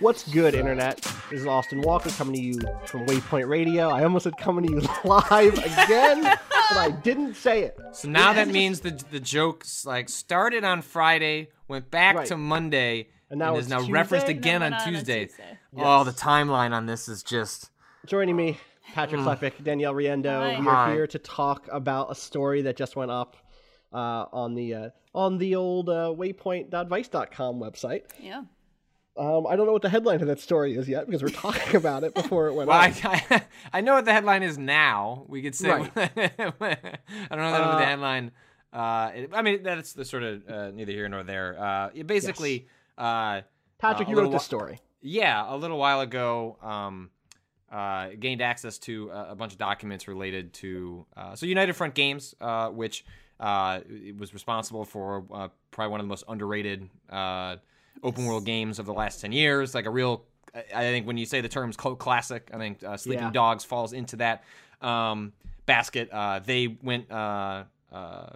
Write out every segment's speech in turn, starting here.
What's good, Internet? This is Austin Walker coming to you from Waypoint Radio. I almost said coming to you live again, but I didn't say it. So now that means the the jokes like started on Friday, went back Right. to Monday, And now is it's now Tuesday? referenced again then on on a Tuesday. Tuesday. Oh, the timeline on this is just Joining me, Patrick Klepek, Danielle Riendeau. Hi. We are Hi. here to talk about a story that just went up uh, on the uh, on the old uh, Waypoint.vice.com website. Yeah. Um, I don't know what the headline of that story is yet because we're talking about it before it went Well, up. I, I, I know what the headline is now. We could say Right. I don't know that Uh, the headline. Uh, it- I mean, that's the sort of uh, neither here nor there. Uh, it basically, uh, Patrick, uh, you wrote little this whi- story. Yeah, a little while ago, um, uh, gained access to a, a bunch of documents related to uh, so United Front Games, uh, which uh, it was responsible for uh, probably one of the most underrated uh, open world games of the last ten years. Like a real, I, I think when you say the terms cult classic, I think uh, Sleeping Yeah. Dogs falls into that um, basket. Uh, they went. Uh, uh,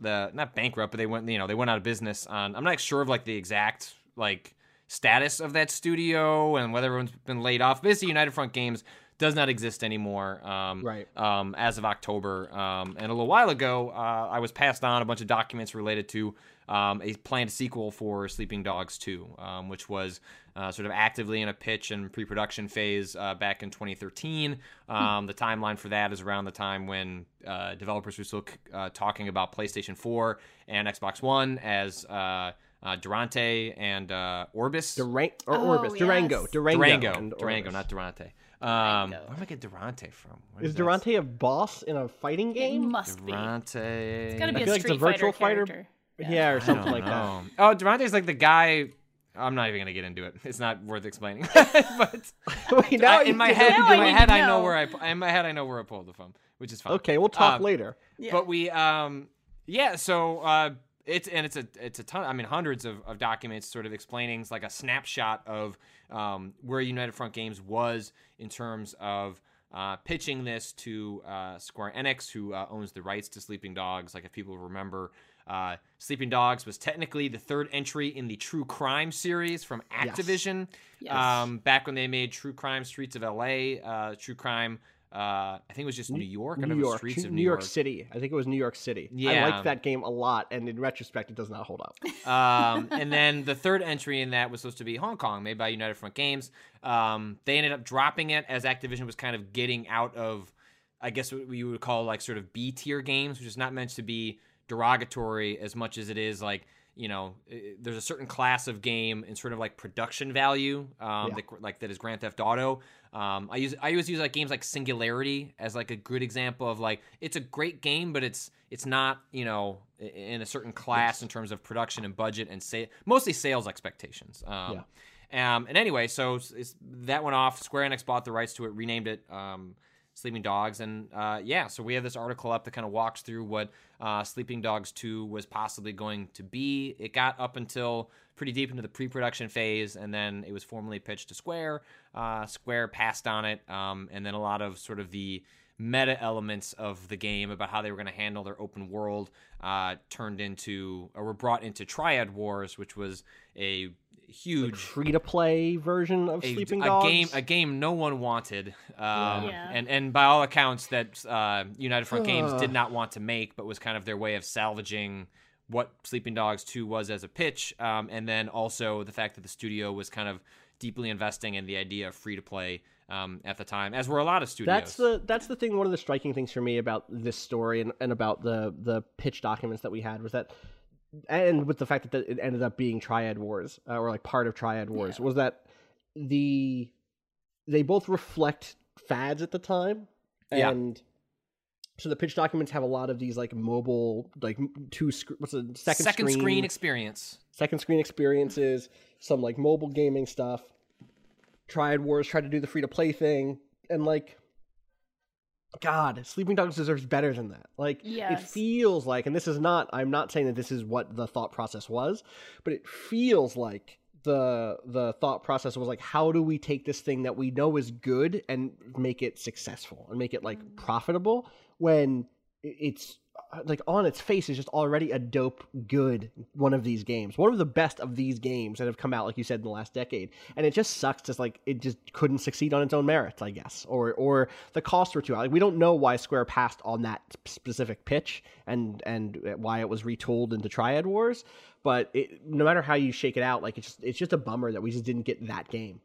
the not bankrupt, but they went you know they went out of business on. I'm not sure of like the exact like status of that studio and whether everyone's been laid off. Basically, United Front Games does not exist anymore. Um, Right. Um, as of October, um, and a little while ago, uh, I was passed on a bunch of documents related to um, a planned sequel for Sleeping Dogs 2, um, which was uh, sort of actively in a pitch and pre-production phase uh, back in 2013. Um, The timeline for that is around the time when uh, developers were still uh, talking about PlayStation 4 and Xbox One as uh, uh, Durante and uh, Orbis. Durang- or Oh, Orbis, Durango, yes. Durango, Durango, and Durango, not Durante. Um, where am I get Durante from? Where Is that? Durante a boss in a fighting It game? must be. Durante? It's got to be I a feel like it's a Street virtual Fighter fighter- character. Yeah, or something don't like that. know. Oh, Durante's like the guy. I'm not even gonna get into it. It's not worth explaining. but Wait, now I- in my head, in I my head, I know know. where I in my head I know where I pulled it from, which is fine. Okay, we'll talk Um, later. But we, um, yeah. So uh, it's and it's a it's a ton. I mean, hundreds of, of documents sort of explaining like a snapshot of um, where United Front Games was in terms of. Uh, pitching this to uh, Square Enix, who uh, owns the rights to Sleeping Dogs. Like, if people remember, uh, Sleeping Dogs was technically the third entry in the True Crime series from Activision. Yes. Um, back when they made True Crime Streets of LA, uh, True Crime, uh, I think it was just New York. New York, Streets of New York City. I think it was New York City. Yeah. I liked that game a lot, and in retrospect, it does not hold up. um, and then the third entry in that was supposed to be Hong Kong, made by United Front Games. Um, they ended up dropping it as Activision was kind of getting out of, I guess what you would call like sort of B tier games, which is not meant to be derogatory as much as it is like you know there's a certain class of game and sort of like production value um, Yeah. that, like that is Grand Theft Auto. Um, I use I always use like games like Singularity as like a good example of like it's a great game, but it's it's not you know in a certain class in terms of production and budget and say mostly sales expectations. Um, um, and anyway, so that went off. Square Enix bought the rights to it, renamed it um, Sleeping Dogs, and uh, yeah, so we have this article up that kind of walks through what uh, Sleeping Dogs 2 was possibly going to be. It got up until pretty deep into the pre-production phase, and then it was formally pitched to Square. Uh, Square passed on it, um, and then a lot of sort of the meta elements of the game about how they were going to handle their open world uh, turned into or were brought into Triad Wars, which was a huge Free to play version of a, Sleeping a Dogs. game a game no one wanted um, Yeah. and and by all accounts that uh, United Front Games did not want to make but was kind of their way of salvaging what Sleeping Dogs 2 was as a pitch um, and then also the fact that the studio was kind of deeply investing in the idea of free to play um, at the time, as were a lot of studios. That's the that's the thing. One of the striking things for me about this story and, and about the the pitch documents that we had was that, and with the fact that it ended up being Triad Wars uh, or like part of Triad Wars was that the they both reflect fads at the time, Yeah. and so the pitch documents have a lot of these like mobile like two sc- what's the second, second screen, screen experience. second screen experiences, some like mobile gaming stuff. Triad Wars tried to do the free to play thing, and like, God, Sleeping Dogs deserves better than that. Like, it feels like, and this is not, I'm not saying that this is what the thought process was, but it feels like the the thought process was like how do we take this thing that we know is good and make it successful and make it like mm. profitable when it's like on its face is just already a dope good one of these games one of the best of these games that have come out like you said in the last decade and it just sucks just like it just couldn't succeed on its own merits i guess or or the costs were too high like we don't know why square passed on that specific pitch and and why it was retooled into triad wars but it, no matter how you shake it out like it's just it's just a bummer that we just didn't get that game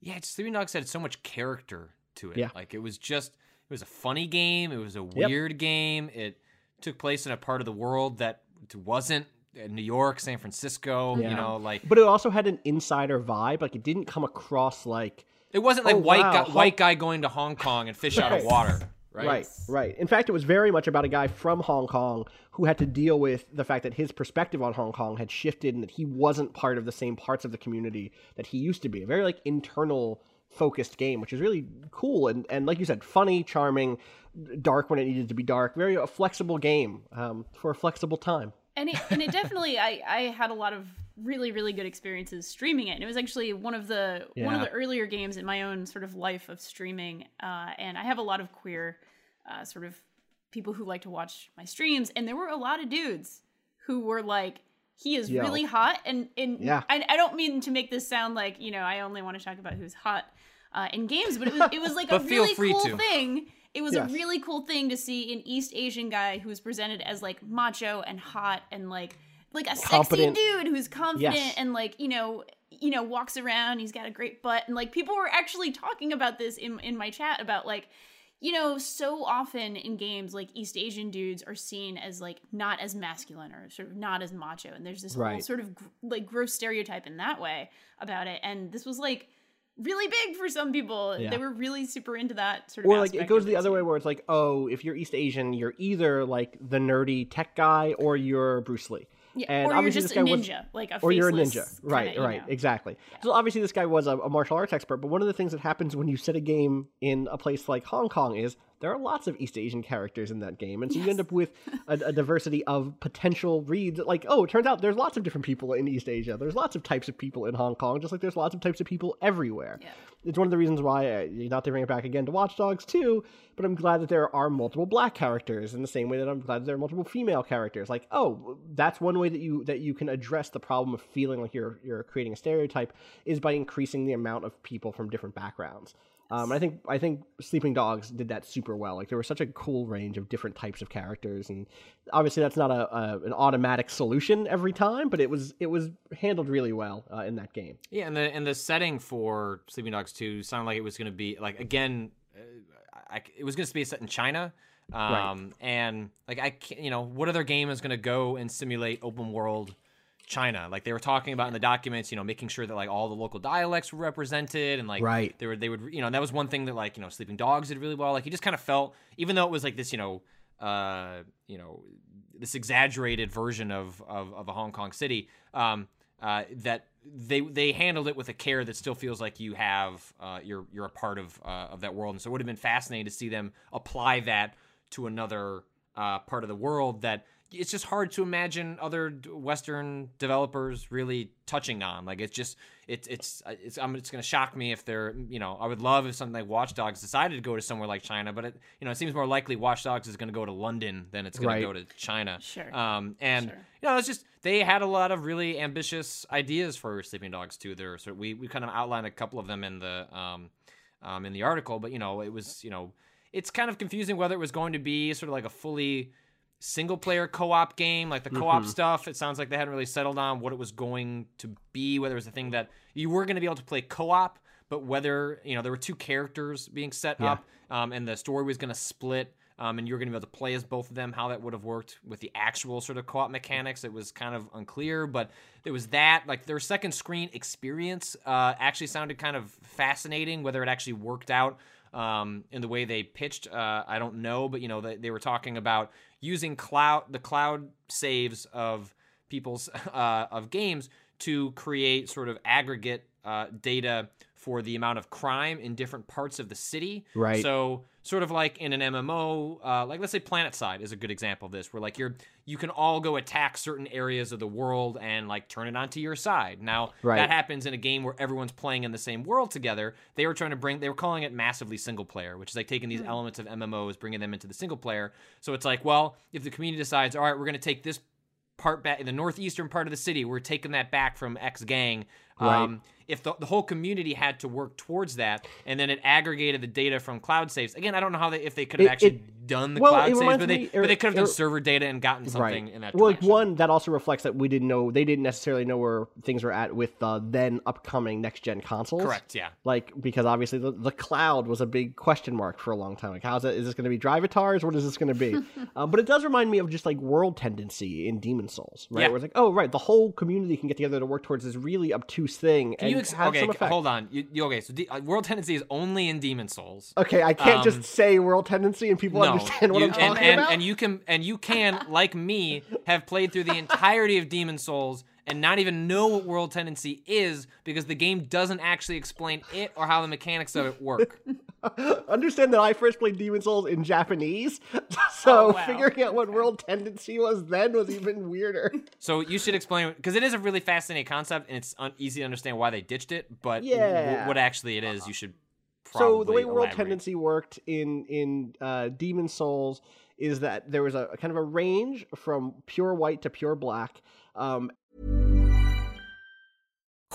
Yeah, it's Sleeping Dogs had so much character to it. Yeah. Like it was just it was a funny game. It was a Yep. weird game. It took place in a part of the world that wasn't uh, New York, San Francisco. You know, like but it also had an insider vibe like it didn't come across like it wasn't like Oh, white wow. guy, white guy going to Hong Kong and fish out of water. Right. Right, right. In fact, it was very much about a guy from Hong Kong who had to deal with the fact that his perspective on Hong Kong had shifted and that he wasn't part of the same parts of the community that he used to be. A very like internal focused game, which is really cool and and like you said, funny, charming, dark when it needed to be dark. Very a flexible game um, for a flexible time. and it, and it definitely I, I had a lot of really really good experiences streaming it and it was actually one of the one of the earlier games in my own sort of life of streaming uh, and i have a lot of queer uh, sort of people who like to watch my streams and there were a lot of dudes who were like he is Yo. really hot and and Yeah. I, I don't mean to make this sound like you know i only want to talk about who's hot uh, in games but it was it was like a really cool to. thing it was Yes. a really cool thing to see an East Asian guy who was presented as like macho and hot and like like a Competent. sexy dude who's confident Yes. and like you know you know walks around he's got a great butt and like people were actually talking about this in in my chat about like you know so often in games like East Asian dudes are seen as like not as masculine or sort of not as macho and there's this whole sort of gr- like gross stereotype in that way about it and this was like really big for some people Yeah. they were really super into that sort of Or like it goes the other way where it's like, oh, if you're East Asian, you're either like the nerdy tech guy or you're Bruce Lee. Yeah, And or you're obviously just this a guy was- ninja, like a or you're a ninja. Right right know. exactly. So obviously this guy was a, a martial arts expert but one of the things that happens when you set a game in a place like hong kong is there are lots of east asian characters in that game and so you end up with a, a diversity of potential reads. Like oh it turns out there's lots of different people in east asia. There's lots of types of people in hong kong just like there's lots of types of people everywhere. Yeah. it's one of the reasons why uh, not to bring it back again to watch dogs 2 but i'm glad that there are multiple black characters in the same way that i'm glad that there are multiple female characters. Like oh that's one way that you that you can address the problem of feeling like you're you're creating a stereotype is by increasing the amount of people from different backgrounds um, I think I think Sleeping Dogs did that super well. Like there was such a cool range of different types of characters, and obviously that's not a, a an automatic solution every time, but it was it was handled really well uh, in that game. Yeah, and the and the setting for Sleeping Dogs 2 sounded like it was going to be like again, uh, I, it was going to be set in China. Um, and like I, can't, you know, what other game is going to go and simulate open world China? Like they were talking about in the documents, you know, making sure that like all the local dialects were represented and like Right. they were they would you know that was one thing that like you know Sleeping Dogs did really well. Like you just kind of felt even though it was like this you know uh you know this exaggerated version of of, of a Hong Kong city um uh that they they handled it with a care that still feels like you have uh you're you're a part of uh, of that world and so it would have been fascinating to see them apply that to another uh part of the world that it's just hard to imagine other Western developers really touching on. Like it's just it's it's uh, it's I'm, it's going to shock me if they're you know I would love if something like Watch Dogs decided to go to somewhere like China, but it you know it seems more likely Watch Dogs is going to go to London than it's going Right. to go to China. Sure. Um, and Sure. you know it's just they had a lot of really ambitious ideas for Sleeping Dogs 2. There, so we we kind of outlined a couple of them in the um, um in the article, but you know it was you know it's kind of confusing whether it was going to be sort of like a fully single player co-op game like the co-op stuff it sounds like they hadn't really settled on what it was going to be whether it was a thing that you were going to be able to play co-op but whether you know there were two characters being set Yeah. up, um, and the story was going to split. Um, and you were going to be able to play as both of them. How that would have worked with the actual sort of co-op mechanics, it was kind of unclear. But there was that. Like their second screen experience uh, actually sounded kind of fascinating. Whether it actually worked out um, in the way they pitched, uh, I don't know. But you know, they, they were talking about using cloud the cloud saves of people's uh, of games to create sort of aggregate uh, data for the amount of crime in different parts of the city. Right. So sort of like in an MMO, uh, like let's say PlanetSide is a good example of this, where like you're you can all go attack certain areas of the world and like turn it onto your side. Now Right. that happens in a game where everyone's playing in the same world together. They were trying to bring they were calling it massively single player, which is like taking these elements of MMOs, bringing them into the single player. So it's like, well, if the community decides, all right, we're going to take this part back in the northeastern part of the city. We're taking that back from X gang. Right. Um, if the, the whole community had to work towards that, and then it aggregated the data from cloud saves. Again, I don't know how they if they could have It- actually it- done the well, cloud saves, but they me- but they could have done er- server data and gotten something in that well, like one that also reflects that we didn't know they didn't necessarily know where things were at with the then upcoming next gen consoles. Correct. Yeah. Like because obviously the, the cloud was a big question mark for a long time. Like how's it? Is this going to be drivatars? What is this going to be? um, but it does remind me of just like world tendency in Demon Souls, right? Yeah. Where it's like, oh right, the whole community can get together to work towards this really obtuse thing Can and you ex- have okay? some effect. Hold on. You, you, okay, so uh, World Tendency is only in Demon Souls. Okay, I can't Um, just say world tendency and people understand what you- I'm talking and, and, about. And you can and you can, like me, have played through the entirety of Demon Souls and not even know what world tendency is because the game doesn't actually explain it or how the mechanics of it work. understand that I first played Demon Souls in Japanese, so Oh, wow. figuring out what world tendency was then was even weirder. So you should explain because it is a really fascinating concept and it's un- easy to understand why they ditched it. But w- Yeah. what actually it is, you should. so the way probably world tendency worked in in uh, Demon Souls is that there was a, a kind of a range from pure white to pure black. Um,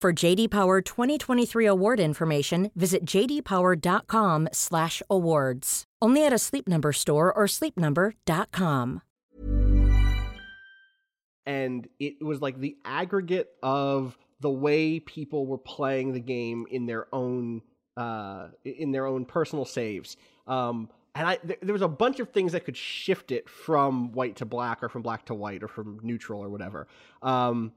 For JD Power 2023 award information, visit jdpower.com/awards. Only at a Sleep Number store or sleepnumber.com. and it was like the aggregate of the way people were playing the game in their own uh, in their own personal saves. Um, and I th- there was a bunch of things that could shift it from white to black, or from black to white, or from neutral, or whatever. Um,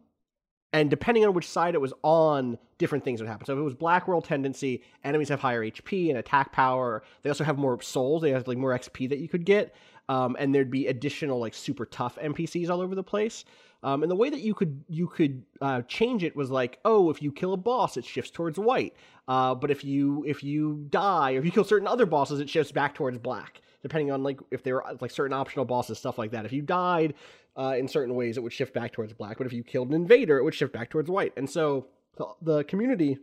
and depending on which side it was on, different things would happen. So if it was black world tendency, enemies have higher HP and attack power. They also have more souls. They have like more XP that you could get. Um, and there'd be additional like super tough NPCs all over the place. Um, and the way that you could you could uh, change it was like, oh, if you kill a boss, it shifts towards white. Uh, but if you if you die or if you kill certain other bosses, it shifts back towards black. Depending on like if they were like certain optional bosses, stuff like that. If you died uh, in certain ways, it would shift back towards black. But if you killed an invader, it would shift back towards white. And so the, the community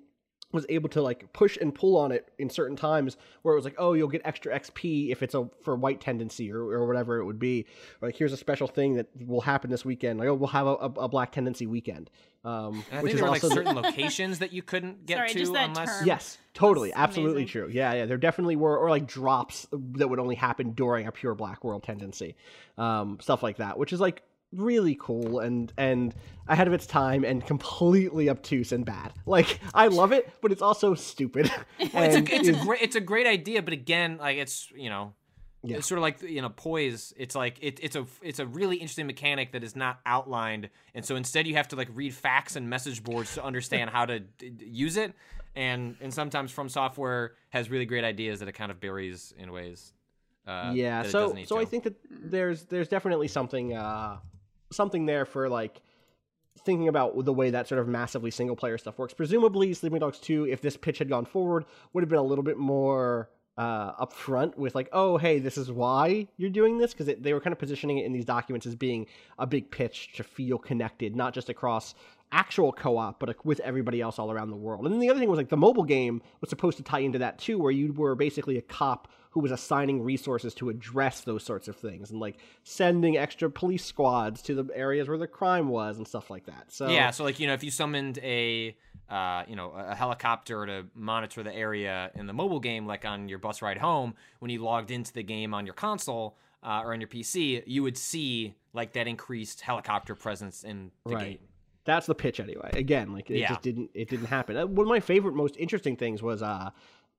was able to like push and pull on it in certain times where it was like, oh, you'll get extra XP if it's a for white tendency or, or whatever it would be. Or like here's a special thing that will happen this weekend. Like oh, we'll have a, a, a black tendency weekend, um, And I which think is there were like certain locations that you couldn't get Sorry, to just that unless. term. Yes, totally, That's absolutely amazing. true. Yeah, yeah, there definitely were, or like drops that would only happen during a pure black world tendency, um, stuff like that, which is like really cool and and ahead of its time and completely obtuse and bad. Like I love it, but it's also stupid. Well, it's a it's is- a great it's a great idea, but again, like it's you know, Yeah. it's sort of like you know poise. It's like it, it's a it's a really interesting mechanic that is not outlined, and so instead you have to like read FAQs and message boards to understand how to d- use it. And and sometimes FromSoftware has really great ideas that it kind of buries in ways. Uh, yeah so so i think that there's there's definitely something uh something there for like thinking about the way that sort of massively single player stuff works. Presumably sleeping dogs 2 if this pitch had gone forward would have been a little bit more uh, upfront with like, oh, hey, this is why you're doing this, because they were kind of positioning it in these documents as being a big pitch to feel connected, not just across actual co-op, but with everybody else all around the world. And then the other thing was like the mobile game was supposed to tie into that too, where you were basically a cop who was assigning resources to address those sorts of things and like sending extra police squads to the areas where the crime was and stuff like that. So yeah, so like you know, if you summoned a uh, you know a helicopter to monitor the area in the mobile game, like on your bus ride home, when you logged into the game on your console uh, or on your PC, you would see like that increased helicopter presence in the Right. game. That's the pitch anyway. Again, like it Yeah. just didn't it didn't happen. Uh, One of my favorite, most interesting things was uh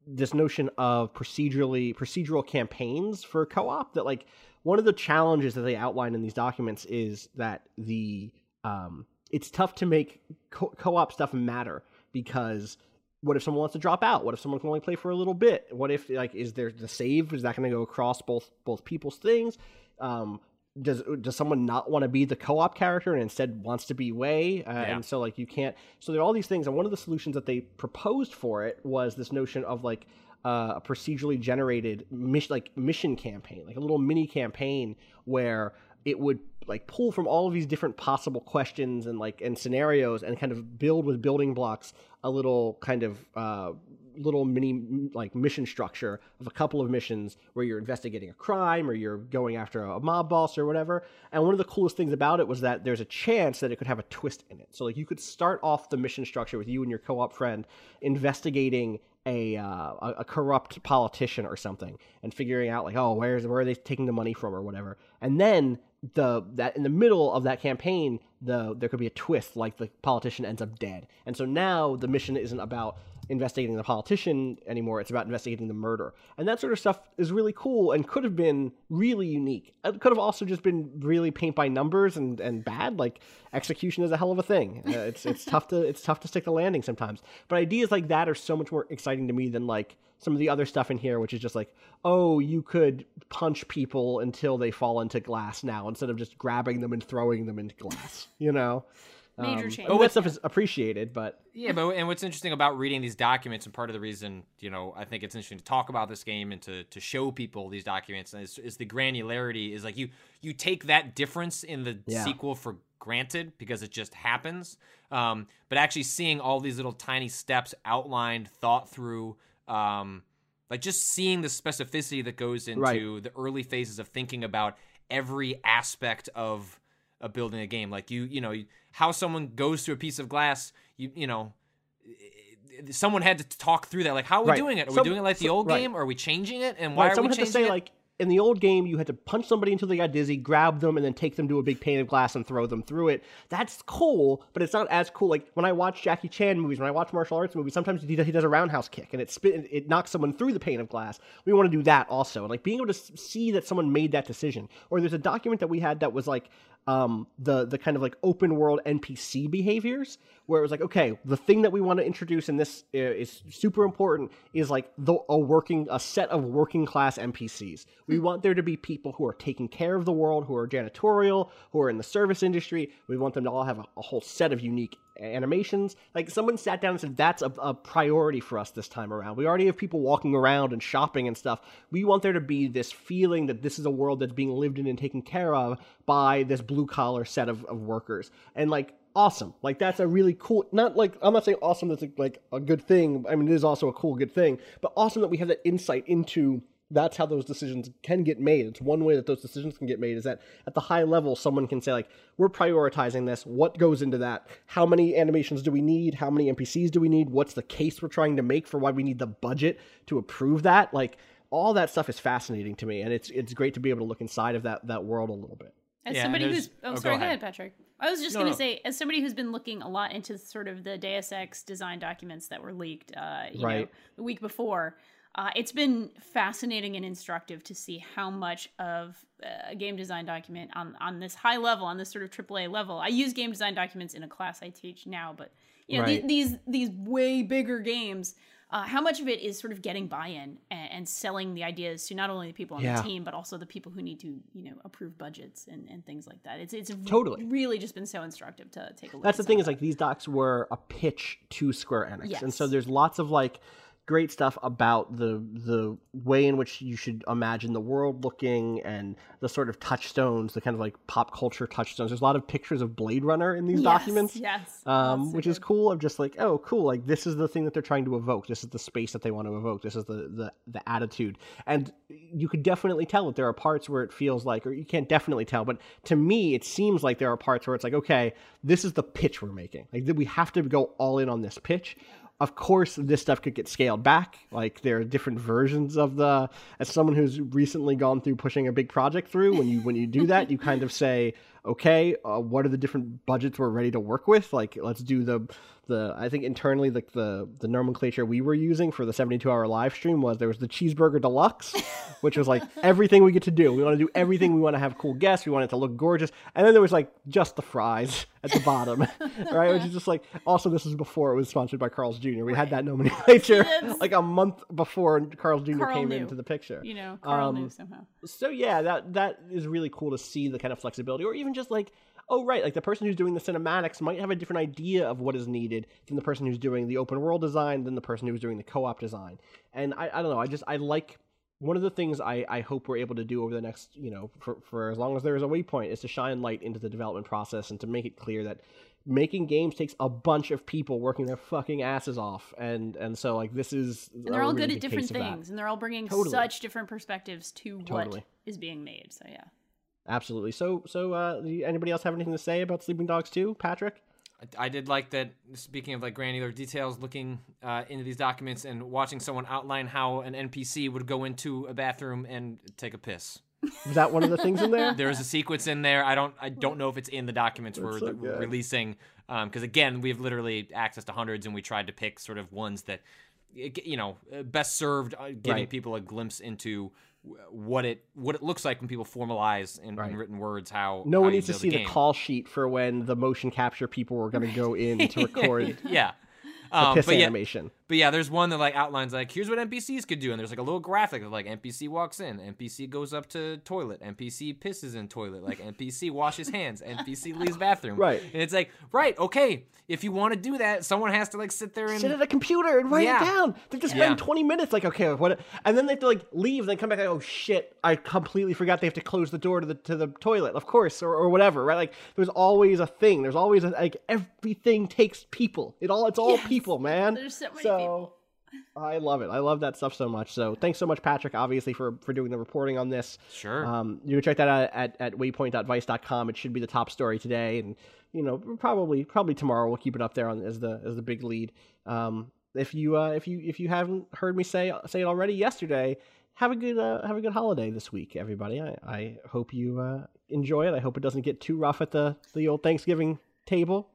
this notion of procedurally procedural campaigns for co-op. That like one of the challenges that they outline in these documents is that the um it's tough to make co- co-op stuff matter because what if someone wants to drop out? What if someone can only play for a little bit? What if like is there the save? Is that going to go across both both people's things? Um, does does someone not want to be the co-op character and instead wants to be Way? Uh, Yeah. And so like you can't. So there are all these things, and one of the solutions that they proposed for it was this notion of like uh, a procedurally generated mission, like mission campaign, like a little mini campaign where it would like pull from all of these different possible questions and like and scenarios and kind of build with building blocks a little kind of uh, little mini like mission structure of a couple of missions where you're investigating a crime or you're going after a mob boss or whatever. And one of the coolest things about it was that there's a chance that it could have a twist in it. So like you could start off the mission structure with you and your co-op friend investigating a uh, a corrupt politician or something and figuring out like oh where's where are they taking the money from or whatever and then the that in the middle of that campaign the there could be a twist like the politician ends up dead and so now the mission isn't about investigating the politician anymore. It's about investigating the murder. And that sort of stuff is really cool and could have been really unique. It could have also just been really paint by numbers and and bad. Like execution is a hell of a thing. Uh, it's it's tough to it's tough to stick the landing sometimes. But ideas like that are so much more exciting to me than like some of the other stuff in here which is just like oh you could punch people until they fall into glass now instead of just grabbing them and throwing them into glass you know Major um, change. all that stuff is appreciated but Yeah, but and what's interesting about reading these documents, and part of the reason you know I think it's interesting to talk about this game and to to show people these documents is, is the granularity. Is like you you take that difference in the Yeah. sequel for granted because it just happens, um, but actually seeing all these little tiny steps outlined, thought through. Um, like just seeing the specificity that goes into Right. the early phases of thinking about every aspect of of building a game like you you know how someone goes through a piece of glass you you know eh, eh, someone had to talk through that like how are we Right. doing it are Some- we doing it like the old right. game are we changing it and why Right, are someone we had to say it like in the old game you had to punch somebody until they got dizzy, grab them, and then take them to a big pane of glass and throw them through it. That's cool, but it's not as cool. Like when I watch Jackie Chan movies, when I watch martial arts movies, sometimes he does, a roundhouse kick and it spit, it knocks someone through the pane of glass. We want to do that also, and like being able to see that someone made that decision. Or there's a document that we had that was like um, the the kind of like open world NPC behaviors, where it was like, okay, the thing that we want to introduce in this uh, is super important is like the a working a set of working class NPCs. We want there to be people who are taking care of the world, who are janitorial, who are in the service industry. We want them to all have a, a whole set of unique animations. Like someone sat down and said, that's a, a priority for us this time around. We already have people walking around and shopping and stuff. We want there to be this feeling that this is a world that's being lived in and taken care of by this blue collar set of, of workers. And like, awesome. Like that's a really cool, not like, I'm not saying awesome that's like a good thing. I mean, it is also a cool, good thing, but awesome that we have that insight into that's how those decisions can get made. It's one way that those decisions can get made is that at the high level, someone can say, like, we're prioritizing this. What goes into that? How many animations do we need? How many NPCs do we need? What's the case we're trying to make for why we need the budget to approve that? Like, all that stuff is fascinating to me, and it's it's great to be able to look inside of that that world a little bit. As Yeah, and somebody there's- who's oh, oh, sorry, go ahead. ahead, Patrick. I was just No, gonna no. say, as somebody who's been looking a lot into sort of the Deus Ex design documents that were leaked, uh, you know, Right. the week before, uh, it's been fascinating and instructive to see how much of uh, a game design document on on this high level, on this sort of AAA level. I use game design documents in a class I teach now, but you know, Right. the- these these way bigger games. Uh, how much of it is sort of getting buy-in and, and selling the ideas to not only the people on Yeah. the team but also the people who need to you know approve budgets and, and things like that it's it's Totally. really just been so instructive to take a look That's the thing some is like these docs were a pitch to Square Enix, and so there's lots of like great stuff about the the way in which you should imagine the world looking and the sort of touchstones, the kind of like pop culture touchstones. There's a lot of pictures of Blade Runner in these Yes, documents. yes. Um, which is cool. Of just like, oh, cool. Like this is the thing that they're trying to evoke. This is the space that they want to evoke. This is the the the attitude. And you could definitely tell that there are parts where it feels like, or you can't definitely tell, but to me, it seems like there are parts where it's like, okay, this is the pitch we're making. Like we have to go all in on this pitch. Of course, this stuff could get scaled back. Like there are different versions of the. As someone who's recently gone through pushing a big project through, when you when you do that, you kind of say, okay, uh, what are the different budgets we're ready to work with? Like let's do the the. I think internally, like the the nomenclature we were using for the seventy two hour live stream was there was the cheeseburger deluxe, which was like everything we get to do. We want to do everything. We want to have cool guests. We want it to look gorgeous, and then there was like just the fries at the bottom, right? Which is just like also this is before it was sponsored by Carl's Jr. We had that nomenclature Yes. like a month before Carl's Jr. Carl came knew. into the picture. You know, Carl Um, knew somehow. So yeah, that that is really cool to see the kind of flexibility, or even just like, oh right, like the person who's doing the cinematics might have a different idea of what is needed than the person who's doing the open world design, than the person who's doing the co-op design. And I, I don't know, I just I like one of the things I, I hope we're able to do over the next, you know, for, for as long as there is a waypoint, is to shine light into the development process and to make it clear that making games takes a bunch of people working their fucking asses off, and and so like this is And they're all uh, really good at different case of that. things, and they're all bringing Totally. such different perspectives to Totally. what is being made. So yeah. Absolutely. So, so uh, anybody else have anything to say about Sleeping Dogs 2, Patrick? I, did like that. Speaking of like granular details, looking uh, into these documents and watching someone outline how an NPC would go into a bathroom and take a piss. Was that one of the things in there? There is a sequence in there. I don't. I don't know if it's in the documents we're so th- releasing. Because again, we have literally access to hundreds, and we tried to pick sort of ones that, you know, best served, uh, giving Right. people a glimpse into what it what it looks like when people formalize in, Right. in written words how No one needs to see the game. call sheet for when the motion capture people were going to go in to record yeah. the Um, piss but yeah, animation. But yeah, there's one that like outlines like here's what NPCs could do, and there's like a little graphic of like NPC walks in, NPC goes up to toilet, NPC pisses in toilet, like NPC washes hands, NPC leaves bathroom. Right. And it's like, right, okay, if you want to do that, someone has to like sit there and Sit at a computer and write Yeah. it down. They just spend Yeah. 20 minutes like, okay, what? And then they have to like leave, then come back like, oh shit, I completely forgot they have to close the door to the to the toilet, of course, or, or whatever, right? Like there's always a thing. There's always a, like everything takes people. It all it's all Yes. people, man. There's so many people. I love it. I love that stuff so much. So thanks so much, Patrick, obviously, for, for doing the reporting on this. Sure. Um, you can check that out at, at waypoint.vice.com. It should be the top story today. And, you know, probably probably tomorrow we'll keep it up there on as the as the big lead. Um, if you uh, if you if you haven't heard me say say it already yesterday, have a good uh, have a good holiday this week, everybody. I, I hope you uh, enjoy it. I hope it doesn't get too rough at the, the old Thanksgiving table.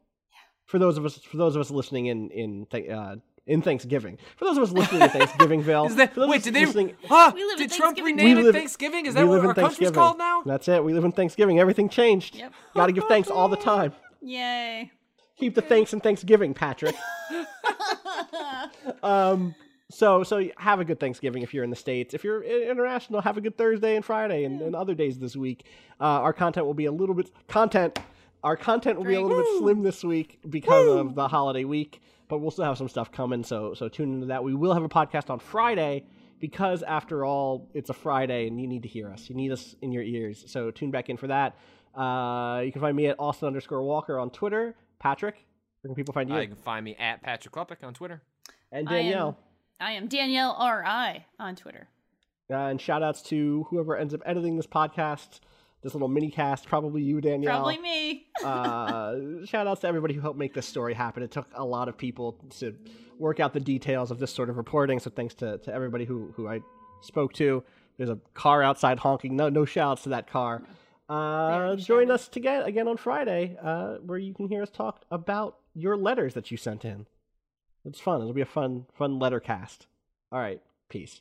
For those of us for those of us listening in in th- uh, in Thanksgiving, for those of us listening in Thanksgivingville, Is that wait? Did they? listening- Huh? We live in did Trump Thanksgiving. rename We it Thanksgiving? Is that what our country's called now? That's it. We live in Thanksgiving. Everything changed. Yep. Got to give thanks all the time. Yay. Keep the thanks in Thanksgiving, Patrick. um. So so have a good Thanksgiving if you're in the states. If you're international, have a good Thursday and Friday and, and other days this week. Uh, our content will be a little bit content. Our content will be a Drink. little bit slim this week because of the holiday week, but we'll still have some stuff coming. So so tune into that. We will have a podcast on Friday because after all, it's a Friday and you need to hear us. You need us in your ears. So tune back in for that. Uh, you can find me at Austin underscore Walker on Twitter. Patrick, where can people find you? Uh, you can find me at Patrick Klepek on Twitter. and I am- Danielle. I am Danielle R.I. on Twitter. Uh, and shout outs to whoever ends up editing this podcast, this little mini cast, probably you, Danielle. Probably me. uh, shout outs to everybody who helped make this story happen. It took a lot of people to work out the details of this sort of reporting. So thanks to, to everybody who, who I spoke to. There's a car outside honking. No no shout outs to that car. Uh, join us again again on Friday, uh, where you can hear us talk about your letters that you sent in. It's fun. It'll be a fun fun letter cast. All right, peace.